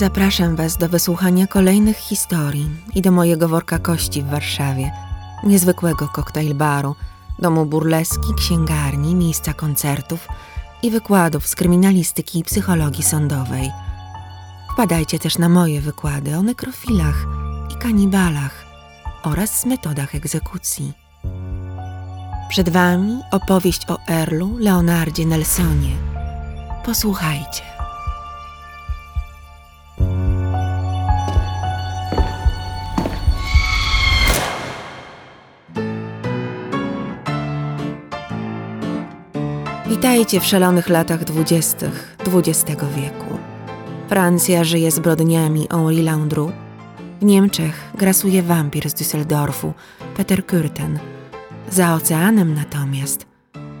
Zapraszam Was do wysłuchania kolejnych historii i do mojego worka kości w Warszawie, niezwykłego koktajl baru, domu burleski, księgarni, miejsca koncertów i wykładów z kryminalistyki i psychologii sądowej. Wpadajcie też na moje wykłady o nekrofilach i kanibalach oraz metodach egzekucji. Przed Wami opowieść o Erlu Leonardzie Nelsonie. Posłuchajcie. Witajcie w szalonych latach dwudziestych XX wieku. Francja żyje zbrodniami Henri Landru. W Niemczech grasuje wampir z Düsseldorfu, Peter Kürten. Za oceanem natomiast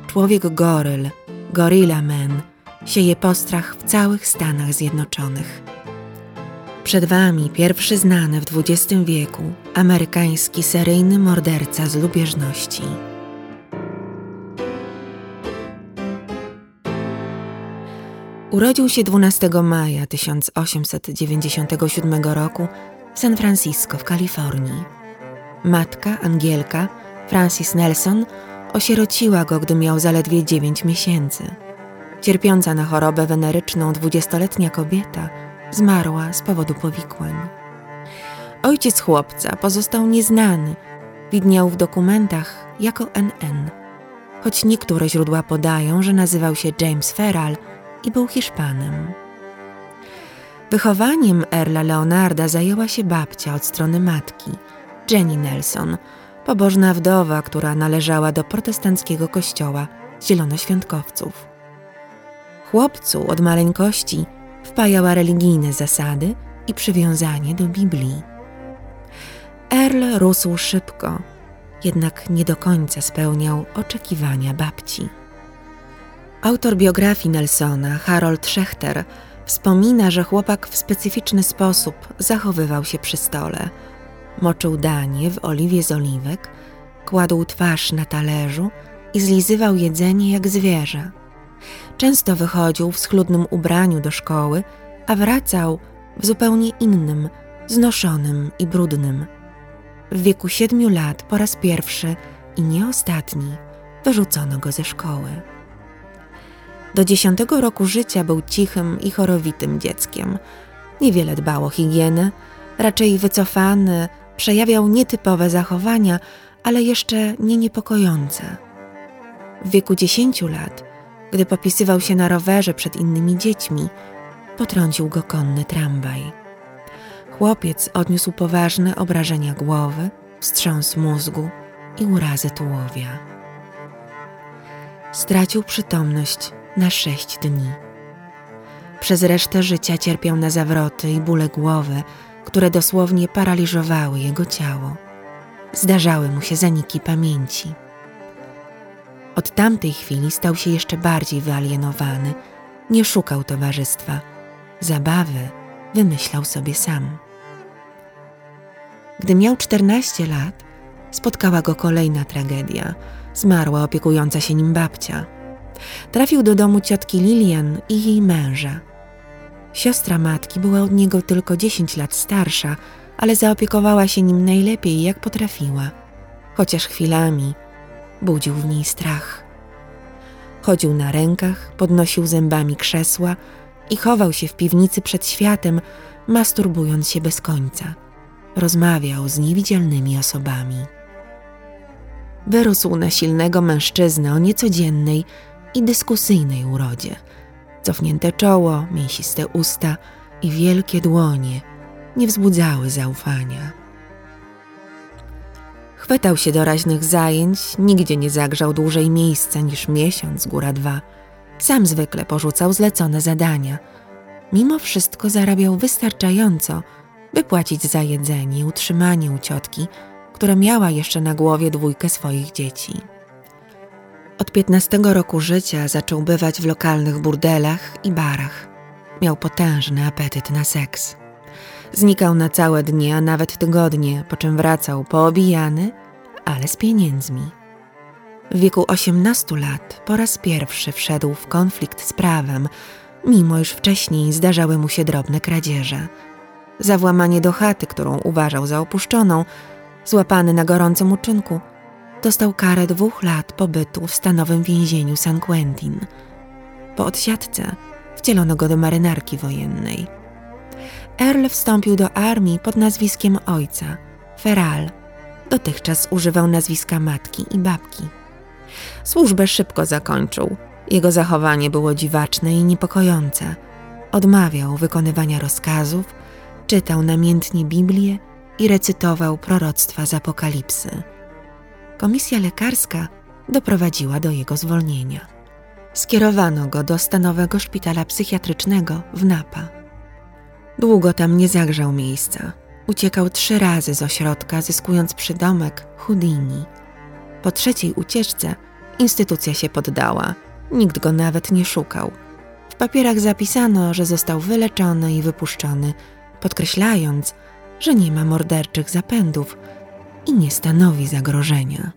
człowiek goryl, Gorilla Man, sieje postrach w całych Stanach Zjednoczonych. Przed Wami pierwszy znany w XX wieku amerykański seryjny morderca z lubieżności. Urodził się 12 maja 1897 roku w San Francisco w Kalifornii. Matka, Angielka, Francis Nelson, osierociła go, gdy miał zaledwie 9 miesięcy. Cierpiąca na chorobę weneryczną dwudziestoletnia kobieta zmarła z powodu powikłań. Ojciec chłopca pozostał nieznany, widniał w dokumentach jako NN, choć niektóre źródła podają, że nazywał się James Ferral – i był Hiszpanem. Wychowaniem Erla Leonarda zajęła się babcia od strony matki, Jenny Nelson, pobożna wdowa, która należała do protestanckiego kościoła zielonoświątkowców. Chłopcu od maleńkości wpajała religijne zasady i przywiązanie do Biblii. Earl rósł szybko, jednak nie do końca spełniał oczekiwania babci. Autor biografii Nelsona, Harold Schechter, wspomina, że chłopak w specyficzny sposób zachowywał się przy stole. Moczył danie w oliwie z oliwek, kładł twarz na talerzu i zlizywał jedzenie jak zwierzę. Często wychodził w schludnym ubraniu do szkoły, a wracał w zupełnie innym, znoszonym i brudnym. W wieku siedmiu lat po raz pierwszy i nie ostatni wyrzucono go ze szkoły. Do dziesiątego roku życia był cichym i chorowitym dzieckiem. Niewiele dbał o higienę, raczej wycofany, przejawiał nietypowe zachowania, ale jeszcze nie niepokojące. W wieku dziesięciu lat, gdy popisywał się na rowerze przed innymi dziećmi, potrącił go konny tramwaj. Chłopiec odniósł poważne obrażenia głowy, wstrząs mózgu i urazę tułowia. Stracił przytomność na sześć dni. Przez resztę życia cierpiał na zawroty i bóle głowy, które dosłownie paraliżowały jego ciało. Zdarzały mu się zaniki pamięci. Od tamtej chwili stał się jeszcze bardziej wyalienowany, nie szukał towarzystwa. Zabawy wymyślał sobie sam. Gdy miał 14 lat, spotkała go kolejna tragedia. Zmarła opiekująca się nim babcia trafił do domu ciotki Lilian i jej męża. Siostra matki była od niego tylko 10 lat starsza, ale zaopiekowała się nim najlepiej jak potrafiła, chociaż chwilami budził w niej strach. Chodził na rękach, podnosił zębami krzesła i chował się w piwnicy przed światem, masturbując się bez końca. Rozmawiał z niewidzialnymi osobami. Wyrósł na silnego mężczyznę o niecodziennej, i dyskusyjnej urodzie. Cofnięte czoło, mięsiste usta i wielkie dłonie nie wzbudzały zaufania. Chwytał się doraźnych zajęć, nigdzie nie zagrzał dłużej miejsca niż miesiąc, góra dwa. Sam zwykle porzucał zlecone zadania. Mimo wszystko zarabiał wystarczająco, by płacić za jedzenie i utrzymanie u ciotki, która miała jeszcze na głowie dwójkę swoich dzieci. Od 15 roku życia zaczął bywać w lokalnych burdelach i barach. Miał potężny apetyt na seks. Znikał na całe dnie, a nawet tygodnie, po czym wracał poobijany, ale z pieniędzmi. W wieku 18 lat po raz pierwszy wszedł w konflikt z prawem, mimo iż wcześniej zdarzały mu się drobne kradzieże. Za włamanie do chaty, którą uważał za opuszczoną, złapany na gorącym uczynku, dostał karę dwóch lat pobytu w stanowym więzieniu San Quentin. Po odsiadce wcielono go do marynarki wojennej. Earl wstąpił do armii pod nazwiskiem ojca, Feral. Dotychczas używał nazwiska matki i babki. Służbę szybko zakończył. Jego zachowanie było dziwaczne i niepokojące. Odmawiał wykonywania rozkazów, czytał namiętnie Biblię i recytował proroctwa z Apokalipsy. Komisja lekarska doprowadziła do jego zwolnienia. Skierowano go do stanowego szpitala psychiatrycznego w Napa. Długo tam nie zagrzał miejsca. Uciekał trzy razy z ośrodka, zyskując przydomek Houdini. Po trzeciej ucieczce instytucja się poddała. Nikt go nawet nie szukał. W papierach zapisano, że został wyleczony i wypuszczony, podkreślając, że nie ma morderczych zapędów i nie stanowi zagrożenia.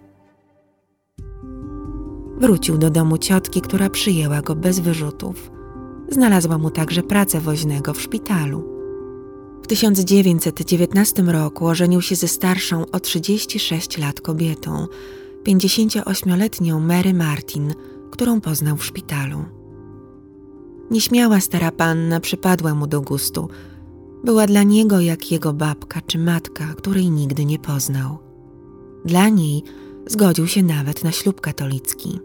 Wrócił do domu ciotki, która przyjęła go bez wyrzutów. Znalazła mu także pracę woźnego w szpitalu. W 1919 roku ożenił się ze starszą o 36 lat kobietą, 58-letnią Mary Martin, którą poznał w szpitalu. Nieśmiała stara panna przypadła mu do gustu. Była dla niego jak jego babka czy matka, której nigdy nie poznał. Dla niej zgodził się nawet na ślub katolicki.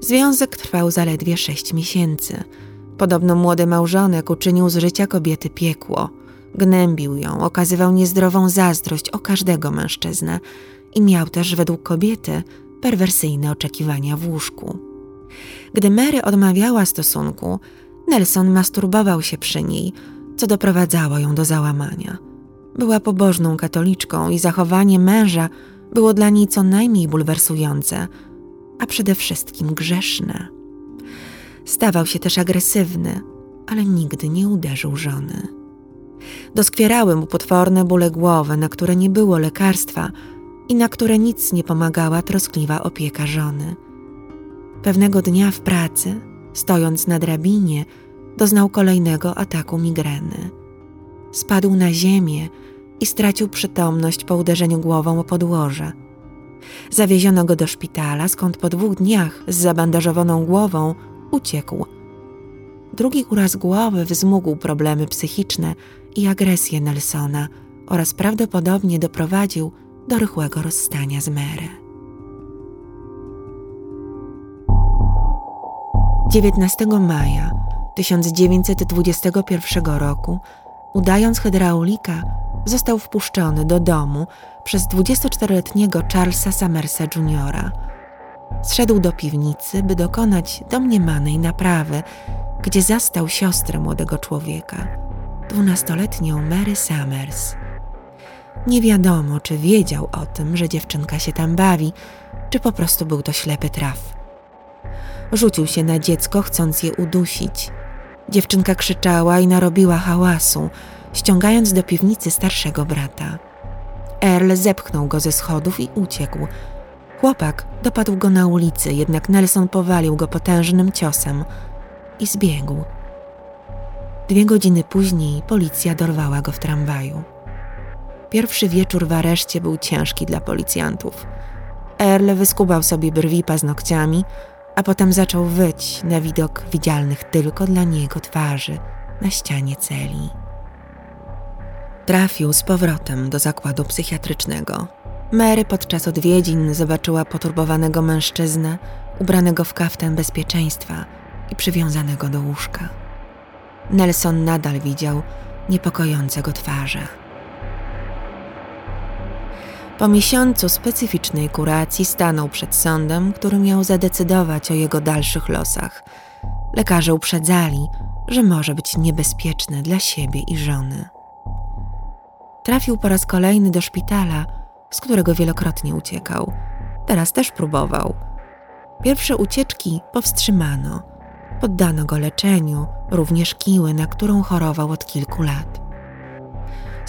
Związek trwał zaledwie sześć miesięcy. Podobno młody małżonek uczynił z życia kobiety piekło. Gnębił ją, okazywał niezdrową zazdrość o każdego mężczyznę i miał też według kobiety perwersyjne oczekiwania w łóżku. Gdy Mary odmawiała stosunku, Nelson masturbował się przy niej, co doprowadzało ją do załamania. Była pobożną katoliczką i zachowanie męża było dla niej co najmniej bulwersujące, a przede wszystkim grzeszne. Stawał się też agresywny, ale nigdy nie uderzył żony. Doskwierały mu potworne bóle głowy, na które nie było lekarstwa i na które nic nie pomagała troskliwa opieka żony. Pewnego dnia w pracy, stojąc na drabinie, doznał kolejnego ataku migreny. Spadł na ziemię i stracił przytomność po uderzeniu głową o podłoże. Zawieziono go do szpitala, skąd po dwóch dniach z zabandażowaną głową uciekł. Drugi uraz głowy wzmógł problemy psychiczne i agresję Nelsona oraz prawdopodobnie doprowadził do rychłego rozstania z Mary. 19 maja 1921 roku, udając hydraulika, został wpuszczony do domu przez 24-letniego Charlesa Summersa Jr. Zszedł do piwnicy, by dokonać domniemanej naprawy, gdzie zastał siostrę młodego człowieka, dwunastoletnią Mary Summers. Nie wiadomo, czy wiedział o tym, że dziewczynka się tam bawi, czy po prostu był to ślepy traf. Rzucił się na dziecko, chcąc je udusić. Dziewczynka krzyczała i narobiła hałasu, ściągając do piwnicy starszego brata. Earl zepchnął go ze schodów i uciekł. Chłopak dopadł go na ulicy, jednak Nelson powalił go potężnym ciosem i zbiegł. Dwie godziny później policja dorwała go w tramwaju. Pierwszy wieczór w areszcie był ciężki dla policjantów. Earl wyskubał sobie brwi paznokciami, a potem zaczął wyć na widok widzialnych tylko dla niego twarzy na ścianie celi. Trafił z powrotem do zakładu psychiatrycznego. Mary podczas odwiedzin zobaczyła poturbowanego mężczyznę ubranego w kaftan bezpieczeństwa i przywiązanego do łóżka. Nelson nadal widział niepokojące go twarze. Po miesiącu specyficznej kuracji stanął przed sądem, który miał zadecydować o jego dalszych losach. Lekarze uprzedzali, że może być niebezpieczny dla siebie i żony. Trafił po raz kolejny do szpitala, z którego wielokrotnie uciekał. Teraz też próbował. Pierwsze ucieczki powstrzymano. Poddano go leczeniu, również kiły, na którą chorował od kilku lat.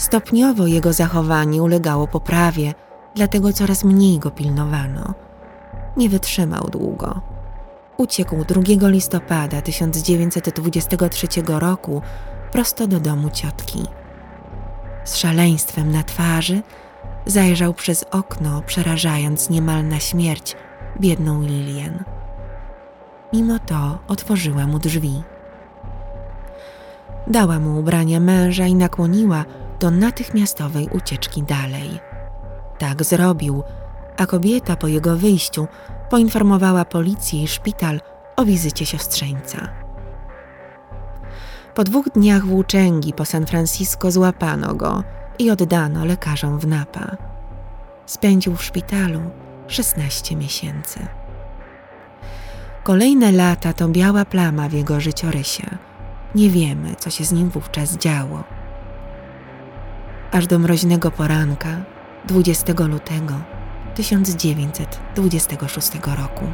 Stopniowo jego zachowanie ulegało poprawie, dlatego coraz mniej go pilnowano. Nie wytrzymał długo. uciekł 2 listopada 1923 roku prosto do domu ciotki. Z szaleństwem na twarzy zajrzał przez okno, przerażając niemal na śmierć biedną Lilian. Mimo to otworzyła mu drzwi. Dała mu ubrania męża i nakłoniła do natychmiastowej ucieczki dalej. Tak zrobił, a kobieta po jego wyjściu poinformowała policję i szpital o wizycie siostrzeńca. Po dwóch dniach włóczęgi po San Francisco złapano go i oddano lekarzom w Napa. Spędził w szpitalu 16 miesięcy. Kolejne lata to biała plama w jego życiorysie. Nie wiemy, co się z nim wówczas działo. Aż do mroźnego poranka 20 lutego 1926 roku.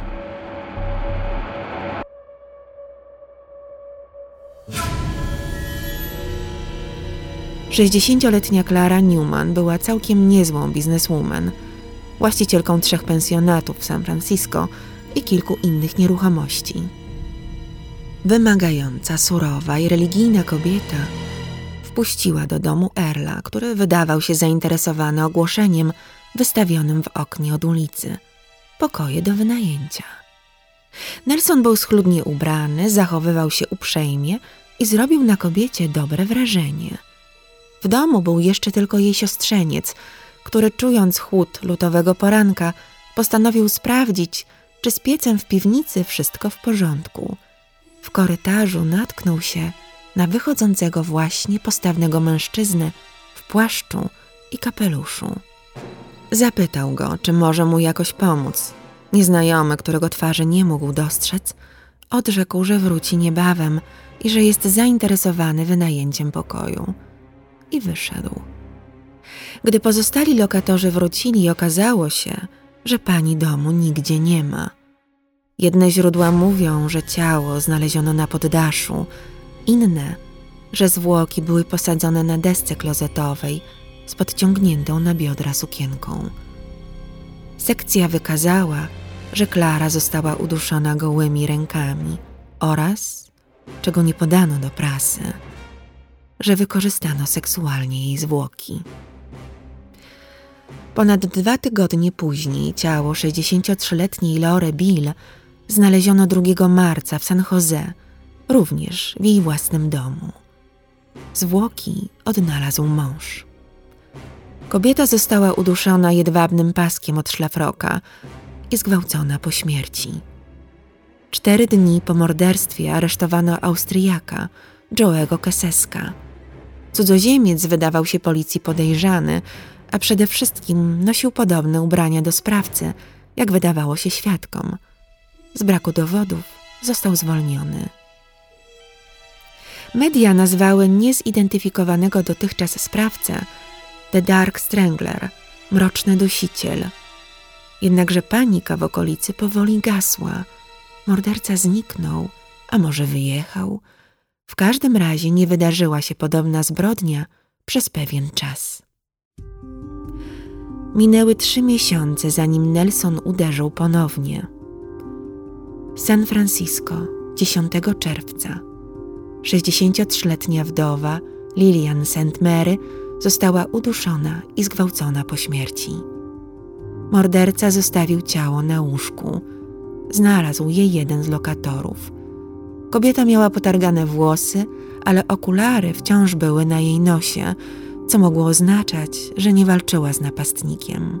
60-letnia Clara Newman była całkiem niezłą bizneswoman, właścicielką trzech pensjonatów w San Francisco i kilku innych nieruchomości. Wymagająca, surowa i religijna kobieta wpuściła do domu Erla, który wydawał się zainteresowany ogłoszeniem wystawionym w oknie od ulicy. Pokoje do wynajęcia. Nelson był schludnie ubrany, zachowywał się uprzejmie i zrobił na kobiecie dobre wrażenie – w domu był jeszcze tylko jej siostrzeniec, który czując chłód lutowego poranka, postanowił sprawdzić, czy z piecem w piwnicy wszystko w porządku. W korytarzu natknął się na wychodzącego właśnie postawnego mężczyznę w płaszczu i kapeluszu. Zapytał go, czy może mu jakoś pomóc. Nieznajomy, którego twarzy nie mógł dostrzec, odrzekł, że wróci niebawem i że jest zainteresowany wynajęciem pokoju i wyszedł. Gdy pozostali lokatorzy wrócili, okazało się, że pani domu nigdzie nie ma. Jedne źródła mówią, że ciało znaleziono na poddaszu, inne, że zwłoki były posadzone na desce klozetowej z podciągniętą na biodra sukienką. Sekcja wykazała, że Klara została uduszona gołymi rękami oraz, czego nie podano do prasy, że wykorzystano seksualnie jej zwłoki. Ponad dwa tygodnie później ciało 63-letniej Lore Bill znaleziono 2 marca w San Jose, również w jej własnym domu. Zwłoki odnalazł mąż. Kobieta została uduszona jedwabnym paskiem od szlafroka i zgwałcona po śmierci. Cztery dni po morderstwie aresztowano Austriaka, Joe'ego Keseska – Cudzoziemiec wydawał się policji podejrzany, a przede wszystkim nosił podobne ubrania do sprawcy, jak wydawało się świadkom. Z braku dowodów został zwolniony. Media nazwały niezidentyfikowanego dotychczas sprawcę The Dark Strangler, mroczny dusiciel. Jednakże panika w okolicy powoli gasła. Morderca zniknął, a może wyjechał – w każdym razie nie wydarzyła się podobna zbrodnia przez pewien czas. Minęły trzy miesiące, zanim Nelson uderzył ponownie. San Francisco, 10 czerwca. 63-letnia wdowa Lillian St. Mary została uduszona i zgwałcona po śmierci. Morderca zostawił ciało na łóżku. Znalazł je jeden z lokatorów – Kobieta miała potargane włosy, ale okulary wciąż były na jej nosie, co mogło oznaczać, że nie walczyła z napastnikiem.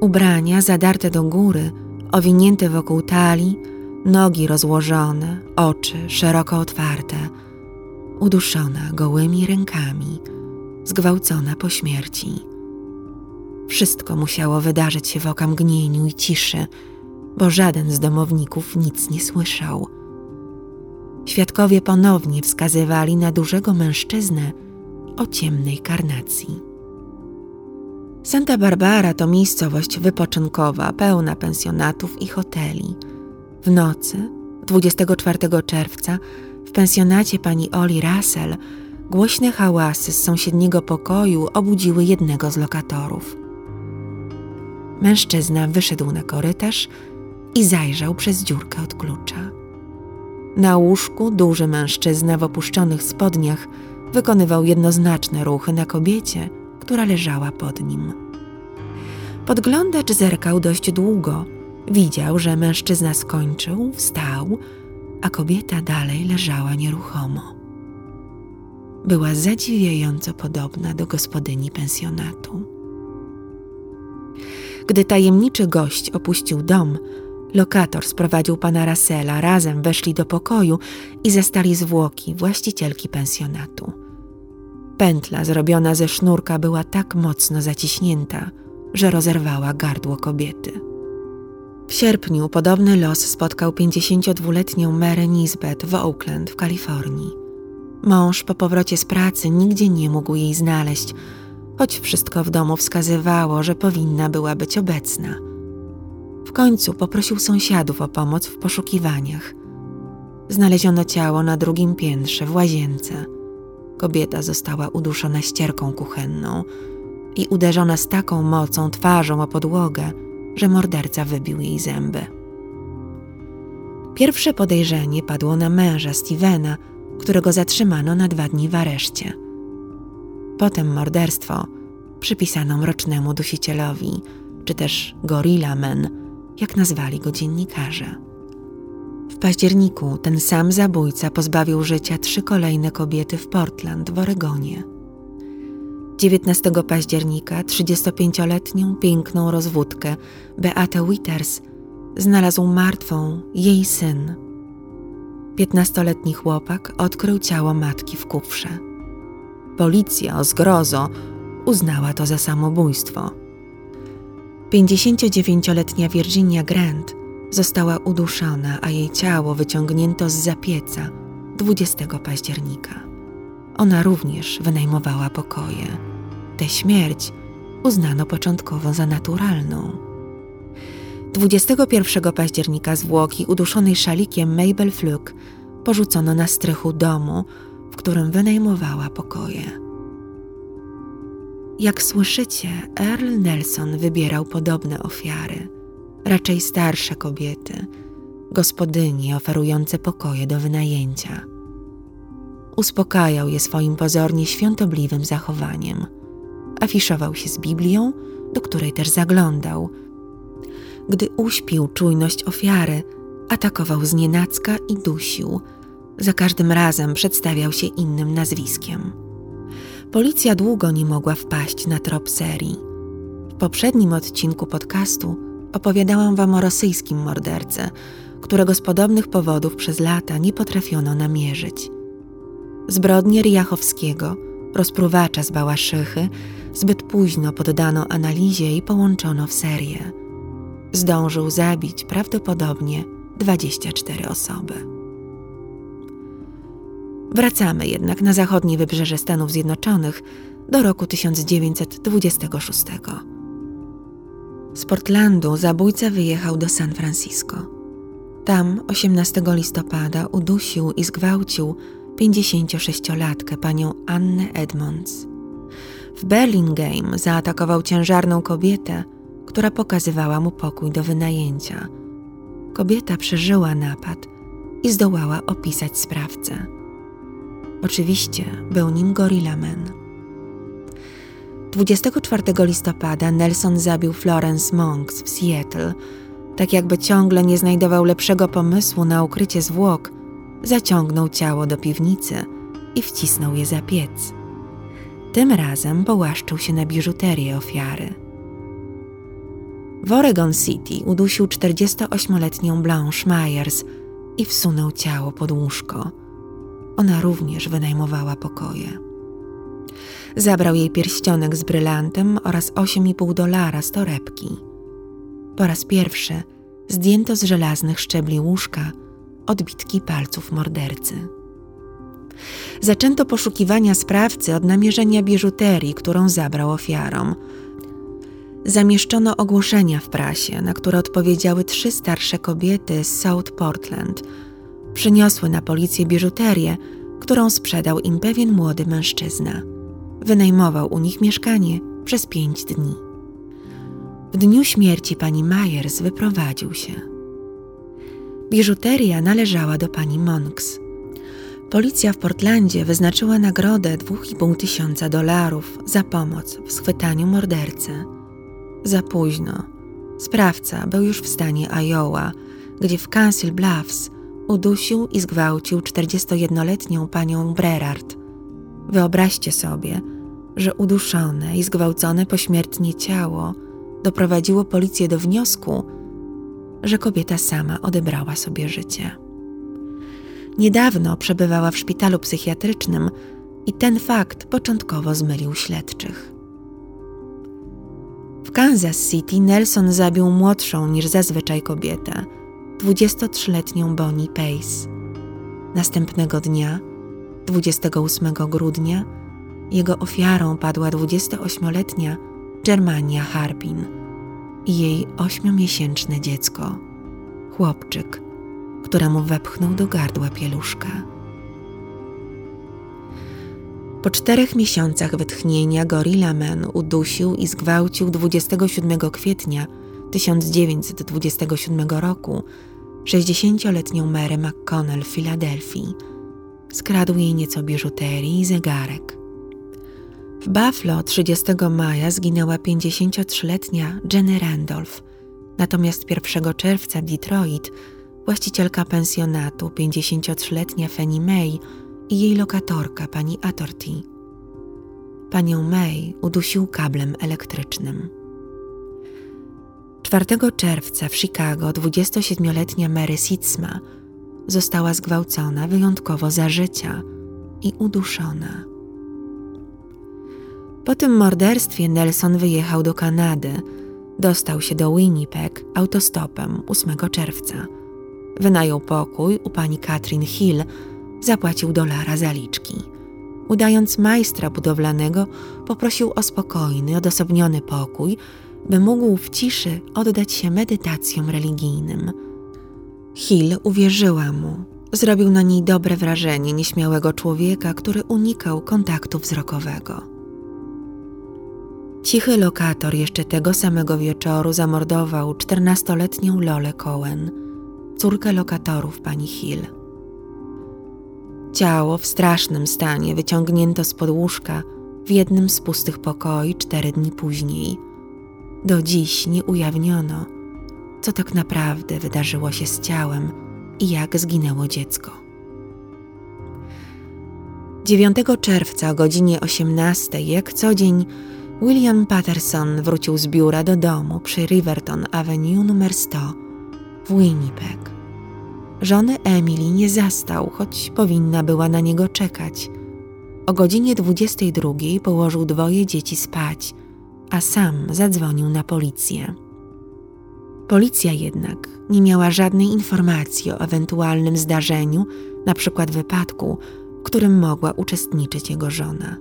Ubrania zadarte do góry, owinięte wokół talii, nogi rozłożone, oczy szeroko otwarte, uduszona gołymi rękami, zgwałcona po śmierci. Wszystko musiało wydarzyć się w okamgnieniu i ciszy, bo żaden z domowników nic nie słyszał. Świadkowie ponownie wskazywali na dużego mężczyznę o ciemnej karnacji. Santa Barbara to miejscowość wypoczynkowa, pełna pensjonatów i hoteli. W nocy, 24 czerwca, w pensjonacie pani Oli Russell głośne hałasy z sąsiedniego pokoju obudziły jednego z lokatorów. Mężczyzna wyszedł na korytarz i zajrzał przez dziurkę od klucza. Na łóżku duży mężczyzna w opuszczonych spodniach wykonywał jednoznaczne ruchy na kobiecie, która leżała pod nim. Podglądacz zerkał dość długo. Widział, że mężczyzna skończył, wstał, a kobieta dalej leżała nieruchomo. Była zadziwiająco podobna do gospodyni pensjonatu. Gdy tajemniczy gość opuścił dom, lokator sprowadził pana Rasela, razem weszli do pokoju i zastali zwłoki właścicielki pensjonatu. Pętla zrobiona ze sznurka była tak mocno zaciśnięta, że rozerwała gardło kobiety. W sierpniu podobny los spotkał 52-letnią Mary Nisbet w Oakland w Kalifornii. Mąż po powrocie z pracy nigdzie nie mógł jej znaleźć, choć wszystko w domu wskazywało, że powinna była być obecna. W końcu poprosił sąsiadów o pomoc w poszukiwaniach. Znaleziono ciało na drugim piętrze w łazience. Kobieta została uduszona ścierką kuchenną i uderzona z taką mocą twarzą o podłogę, że morderca wybił jej zęby. Pierwsze podejrzenie padło na męża Stevena, którego zatrzymano na dwa dni w areszcie. Potem morderstwo przypisano mrocznemu dusicielowi, czy też Gorilla Man, jak nazwali go dziennikarze. W październiku ten sam zabójca pozbawił życia trzy kolejne kobiety w Portland w Oregonie. 19 października 35-letnią piękną rozwódkę Beatę Withers znalazł martwą jej syn. 15-letni chłopak odkrył ciało matki w kufrze. Policja o zgrozo uznała to za samobójstwo. 59-letnia Virginia Grant została uduszona, a jej ciało wyciągnięto z zapieca 20 października. Ona również wynajmowała pokoje. Tę śmierć uznano początkowo za naturalną. 21 października zwłoki uduszonej szalikiem Mabel Fluke porzucono na strychu domu, w którym wynajmowała pokoje. Jak słyszycie, Earl Nelson wybierał podobne ofiary, raczej starsze kobiety, gospodyni oferujące pokoje do wynajęcia. Uspokajał je swoim pozornie świątobliwym zachowaniem. Afiszował się z Biblią, do której też zaglądał. Gdy uśpił czujność ofiary, atakował znienacka i dusił. Za każdym razem przedstawiał się innym nazwiskiem. Policja długo nie mogła wpaść na trop serii. W poprzednim odcinku podcastu opowiadałam wam o rosyjskim mordercy, którego z podobnych powodów przez lata nie potrafiono namierzyć. Zbrodnie Ryjachowskiego, rozpruwacza z Bałaszychy, zbyt późno poddano analizie i połączono w serię. Zdążył zabić prawdopodobnie 24 osoby. Wracamy jednak na zachodnie wybrzeże Stanów Zjednoczonych do roku 1926. Z Portlandu zabójca wyjechał do San Francisco. Tam 18 listopada udusił i zgwałcił 56-latkę panią Annę Edmonds. W Burlingame zaatakował ciężarną kobietę, która pokazywała mu pokój do wynajęcia. Kobieta przeżyła napad i zdołała opisać sprawcę. Oczywiście był nim Gorilla Man. 24 listopada Nelson zabił Florence Monks w Seattle. Tak jakby ciągle nie znajdował lepszego pomysłu na ukrycie zwłok, zaciągnął ciało do piwnicy i wcisnął je za piec. Tym razem połaszczył się na biżuterię ofiary. W Oregon City udusił 48-letnią Blanche Myers i wsunął ciało pod łóżko. Ona również wynajmowała pokoje. Zabrał jej pierścionek z brylantem oraz 8,5 dolara z torebki. Po raz pierwszy zdjęto z żelaznych szczebli łóżka odbitki palców mordercy. Zaczęto poszukiwania sprawcy od namierzenia biżuterii, którą zabrał ofiarom. Zamieszczono ogłoszenia w prasie, na które odpowiedziały trzy starsze kobiety z South Portland – Przyniosły na policję biżuterię, którą sprzedał im pewien młody mężczyzna. Wynajmował u nich mieszkanie przez pięć dni. W dniu śmierci pani Myers wyprowadził się. Biżuteria należała do pani Monks. Policja w Portlandzie wyznaczyła nagrodę 2,5 tysiąca dolarów za pomoc w schwytaniu mordercy. Za późno. Sprawca był już w stanie Iowa, gdzie w Council Bluffs udusił i zgwałcił 41-letnią panią Brerard. Wyobraźcie sobie, że uduszone i zgwałcone pośmiertnie ciało doprowadziło policję do wniosku, że kobieta sama odebrała sobie życie. Niedawno przebywała w szpitalu psychiatrycznym i ten fakt początkowo zmylił śledczych. W Kansas City Nelson zabił młodszą niż zazwyczaj kobietę, 23-letnią Bonnie Pace. Następnego dnia, 28 grudnia, jego ofiarą padła 28-letnia Germania Harbin i jej ośmiomiesięczne dziecko, chłopczyk, któremu wepchnął do gardła pieluszka. Po czterech miesiącach wytchnienia Gorilla Man udusił i zgwałcił 27 kwietnia 1927 roku 60-letnią Mary McConnell w Filadelfii. Skradł jej nieco biżuterii i zegarek. W Buffalo 30 maja zginęła 53-letnia Jenny Randolph, natomiast 1 czerwca w Detroit właścicielka pensjonatu 53-letnia Fanny May i jej lokatorka pani Atorty. Panią May udusił kablem elektrycznym. 4 czerwca w Chicago 27-letnia Mary Sitzma została zgwałcona wyjątkowo za życia i uduszona. Po tym morderstwie Nelson wyjechał do Kanady. Dostał się do Winnipeg autostopem 8 czerwca. Wynajął pokój u pani Katrin Hill, zapłacił dolara zaliczki. Udając majstra budowlanego, poprosił o spokojny, odosobniony pokój, by mógł w ciszy oddać się medytacjom religijnym. Hill uwierzyła mu. Zrobił na niej dobre wrażenie nieśmiałego człowieka, który unikał kontaktu wzrokowego. Cichy lokator jeszcze tego samego wieczoru zamordował czternastoletnią Lolę Cohen, córkę lokatorów pani Hill. Ciało w strasznym stanie wyciągnięto z łóżka w jednym z pustych pokoi cztery dni później. Do dziś nie ujawniono, co tak naprawdę wydarzyło się z ciałem i jak zginęło dziecko. 9 czerwca o godzinie 18, jak co dzień, William Patterson wrócił z biura do domu przy Riverton Avenue nr 100 w Winnipeg. Żony Emily nie zastał, choć powinna była na niego czekać. O godzinie 22 położył dwoje dzieci spać, a sam zadzwonił na policję. Policja jednak nie miała żadnej informacji o ewentualnym zdarzeniu, na przykład wypadku, w którym mogła uczestniczyć jego żona.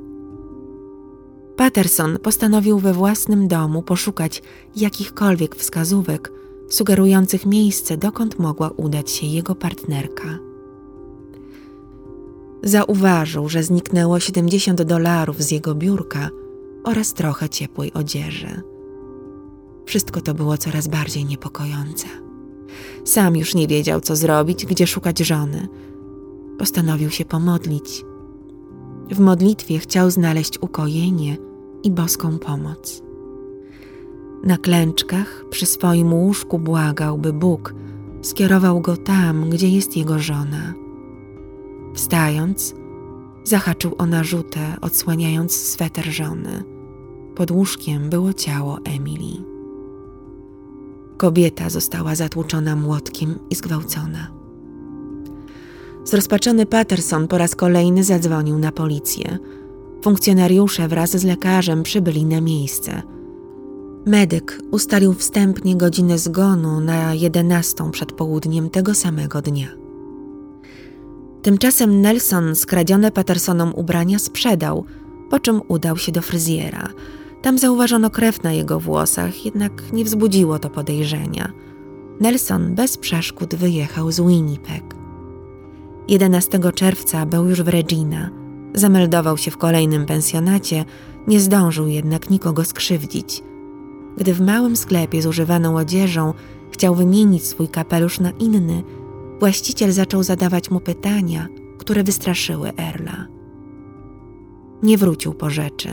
Patterson postanowił we własnym domu poszukać jakichkolwiek wskazówek sugerujących miejsce, dokąd mogła udać się jego partnerka. Zauważył, że zniknęło 70 dolarów z jego biurka oraz trochę ciepłej odzieży. Wszystko to było coraz bardziej niepokojące. Sam już nie wiedział, co zrobić, gdzie szukać żony. Postanowił się pomodlić. W modlitwie chciał znaleźć ukojenie i boską pomoc. Na klęczkach przy swoim łóżku błagał, by Bóg skierował go tam, gdzie jest jego żona. Wstając, zahaczył o narzutę, odsłaniając sweter żony. Pod łóżkiem było ciało Emily. Kobieta została zatłuczona młotkiem i zgwałcona. Zrozpaczony Patterson po raz kolejny zadzwonił na policję – Funkcjonariusze wraz z lekarzem przybyli na miejsce. Medyk ustalił wstępnie godzinę zgonu na 11 przed południem tego samego dnia. Tymczasem Nelson skradzione Pattersonom ubrania sprzedał, po czym udał się do fryzjera. Tam zauważono krew na jego włosach, jednak nie wzbudziło to podejrzenia. Nelson bez przeszkód wyjechał z Winnipeg. 11 czerwca był już w Regina – Zameldował się w kolejnym pensjonacie, nie zdążył jednak nikogo skrzywdzić. Gdy w małym sklepie z używaną odzieżą chciał wymienić swój kapelusz na inny, właściciel zaczął zadawać mu pytania, które wystraszyły Erla. Nie wrócił po rzeczy.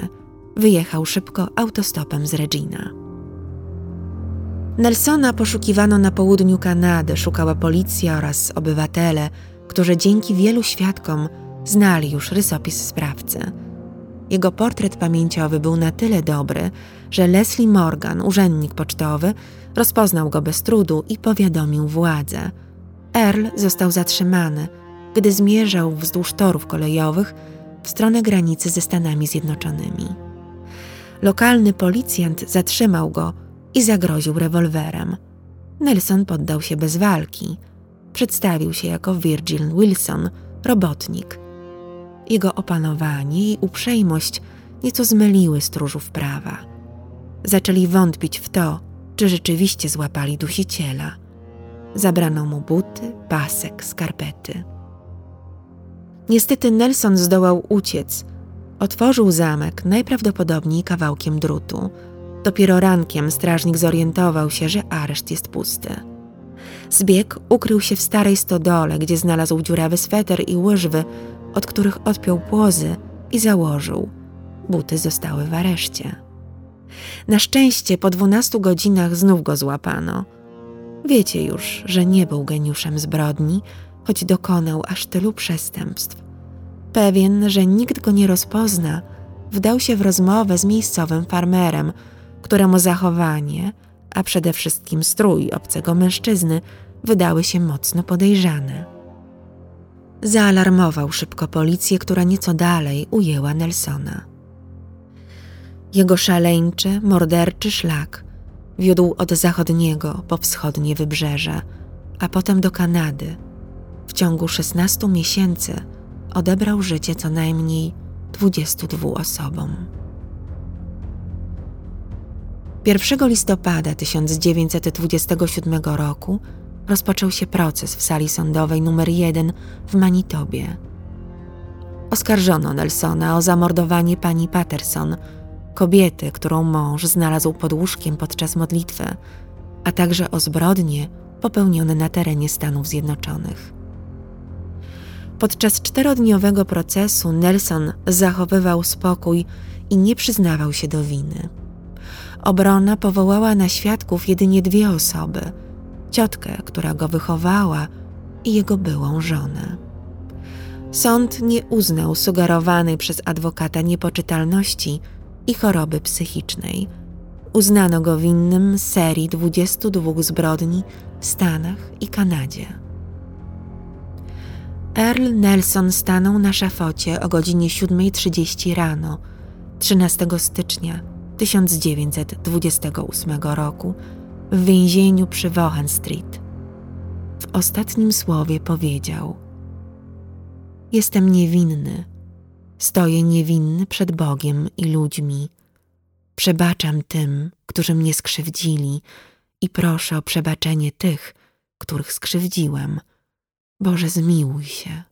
Wyjechał szybko autostopem z Regina. Nelsona poszukiwano na południu Kanady, szukała policja oraz obywatele, którzy dzięki wielu świadkom znali już rysopis sprawcy. Jego portret pamięciowy był na tyle dobry, że Leslie Morgan, urzędnik pocztowy, rozpoznał go bez trudu i powiadomił władzę. Earl został zatrzymany, gdy zmierzał wzdłuż torów kolejowych w stronę granicy ze Stanami Zjednoczonymi. Lokalny policjant zatrzymał go i zagroził rewolwerem. Nelson poddał się bez walki. Przedstawił się jako Virgil Wilson, robotnik. Jego opanowanie i uprzejmość nieco zmyliły stróżów prawa. Zaczęli wątpić w to, czy rzeczywiście złapali dusiciela. Zabrano mu buty, pasek, skarpety. Niestety Nelson zdołał uciec. Otworzył zamek najprawdopodobniej kawałkiem drutu. Dopiero rankiem strażnik zorientował się, że areszt jest pusty. Zbieg ukrył się w starej stodole, gdzie znalazł dziurawy sweter i łyżwy, od których odpiął płozy i założył. Buty zostały w areszcie. Na szczęście po dwunastu godzinach znów go złapano. Wiecie już, że nie był geniuszem zbrodni, choć dokonał aż tylu przestępstw. Pewien, że nikt go nie rozpozna, wdał się w rozmowę z miejscowym farmerem, któremu zachowanie, a przede wszystkim strój obcego mężczyzny wydały się mocno podejrzane. Zaalarmował szybko policję, która nieco dalej ujęła Nelsona. Jego szaleńczy, morderczy szlak wiódł od zachodniego po wschodnie wybrzeże, a potem do Kanady. W ciągu 16 miesięcy odebrał życie co najmniej 22 osobom. 1 listopada 1927 roku rozpoczął się proces w sali sądowej nr 1 w Manitobie. Oskarżono Nelsona o zamordowanie pani Patterson, kobiety, którą mąż znalazł pod łóżkiem podczas modlitwy, a także o zbrodnie popełnione na terenie Stanów Zjednoczonych. Podczas czterodniowego procesu Nelson zachowywał spokój i nie przyznawał się do winy. Obrona powołała na świadków jedynie dwie osoby: ciotkę, która go wychowała, i jego byłą żonę. Sąd nie uznał sugerowanej przez adwokata niepoczytalności i choroby psychicznej. Uznano go winnym serii 22 zbrodni w Stanach i Kanadzie. Earl Nelson stanął na szafocie o godzinie 7.30 rano 13 stycznia 1928 roku w więzieniu przy Wohan Street. W ostatnim słowie powiedział: Jestem niewinny Stoję niewinny przed Bogiem i ludźmi. Przebaczam tym, którzy mnie skrzywdzili i proszę o przebaczenie tych, których skrzywdziłem. Boże, zmiłuj się.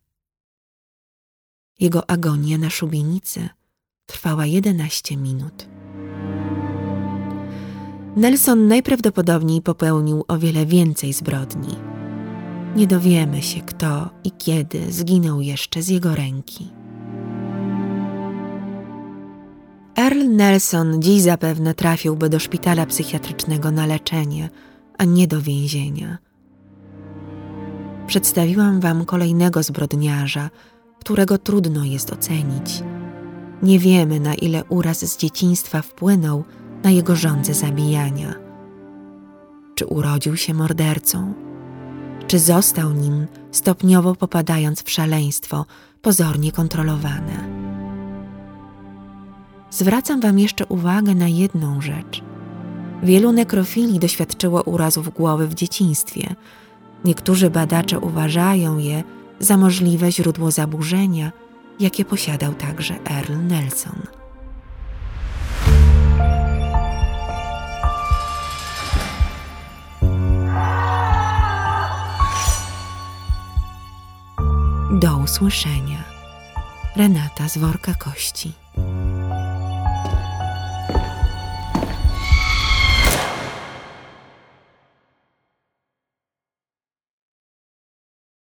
Jego agonia na szubienicy trwała jedenaście minut. Nelson najprawdopodobniej popełnił o wiele więcej zbrodni. Nie dowiemy się, kto i kiedy zginął jeszcze z jego ręki. Earl Nelson dziś zapewne trafiłby do szpitala psychiatrycznego na leczenie, a nie do więzienia. Przedstawiłam wam kolejnego zbrodniarza, którego trudno jest ocenić. Nie wiemy, na ile uraz z dzieciństwa wpłynął na jego żądze zabijania. Czy urodził się mordercą? Czy został nim, stopniowo popadając w szaleństwo, pozornie kontrolowane? zwracam Wam jeszcze uwagę na jedną rzecz. Wielu nekrofili doświadczyło urazów głowy w dzieciństwie. Niektórzy badacze uważają je za możliwe źródło zaburzenia, jakie posiadał także Earl Nelson. Do usłyszenia. Renata z worka kości.